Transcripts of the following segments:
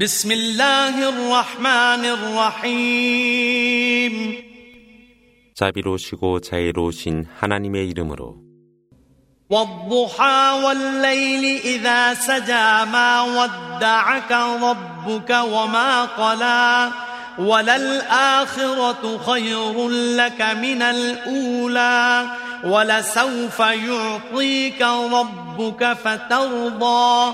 بسم الله الرحمن الرحيم 자비로우시고 자애로우신 하나님의 이름으로 والضحى والليل إذا سجى ما ودعك ربك وما قلى وللآخرة خير لك من الأولى ولسوف يعطيك ربك فترضى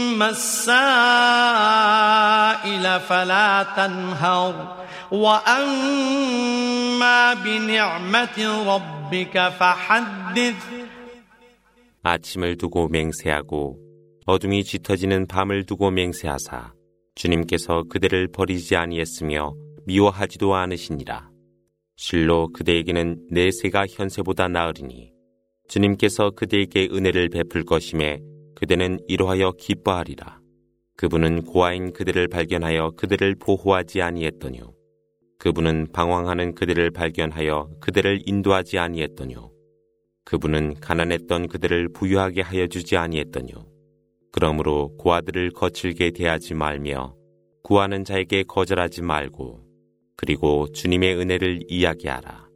السائل فلا تنهر وأما بنعمة ربك فحدث 아침을 두고 맹세하고 어둠이 짙어지는 밤을 두고 맹세하사 주님께서 그대를 버리지 아니했으며 미워하지도 않으시니라. 실로 그대에게는 내세가 현세보다 나으리니 주님께서 그대에게 은혜를 베풀 것임에 그대는 이러하여 기뻐하리라. 그분은 고아인 그대를 발견하여 그대를 보호하지 아니했더뇨. 그분은 방황하는 그대를 발견하여 그대를 인도하지 아니했더뇨. 그분은 가난했던 그들을 부유하게 하여 주지 아니했더뇨. 그러므로 고아들을 거칠게 대하지 말며 구하는 자에게 거절하지 말고 그리고 주님의 은혜를 이야기하라.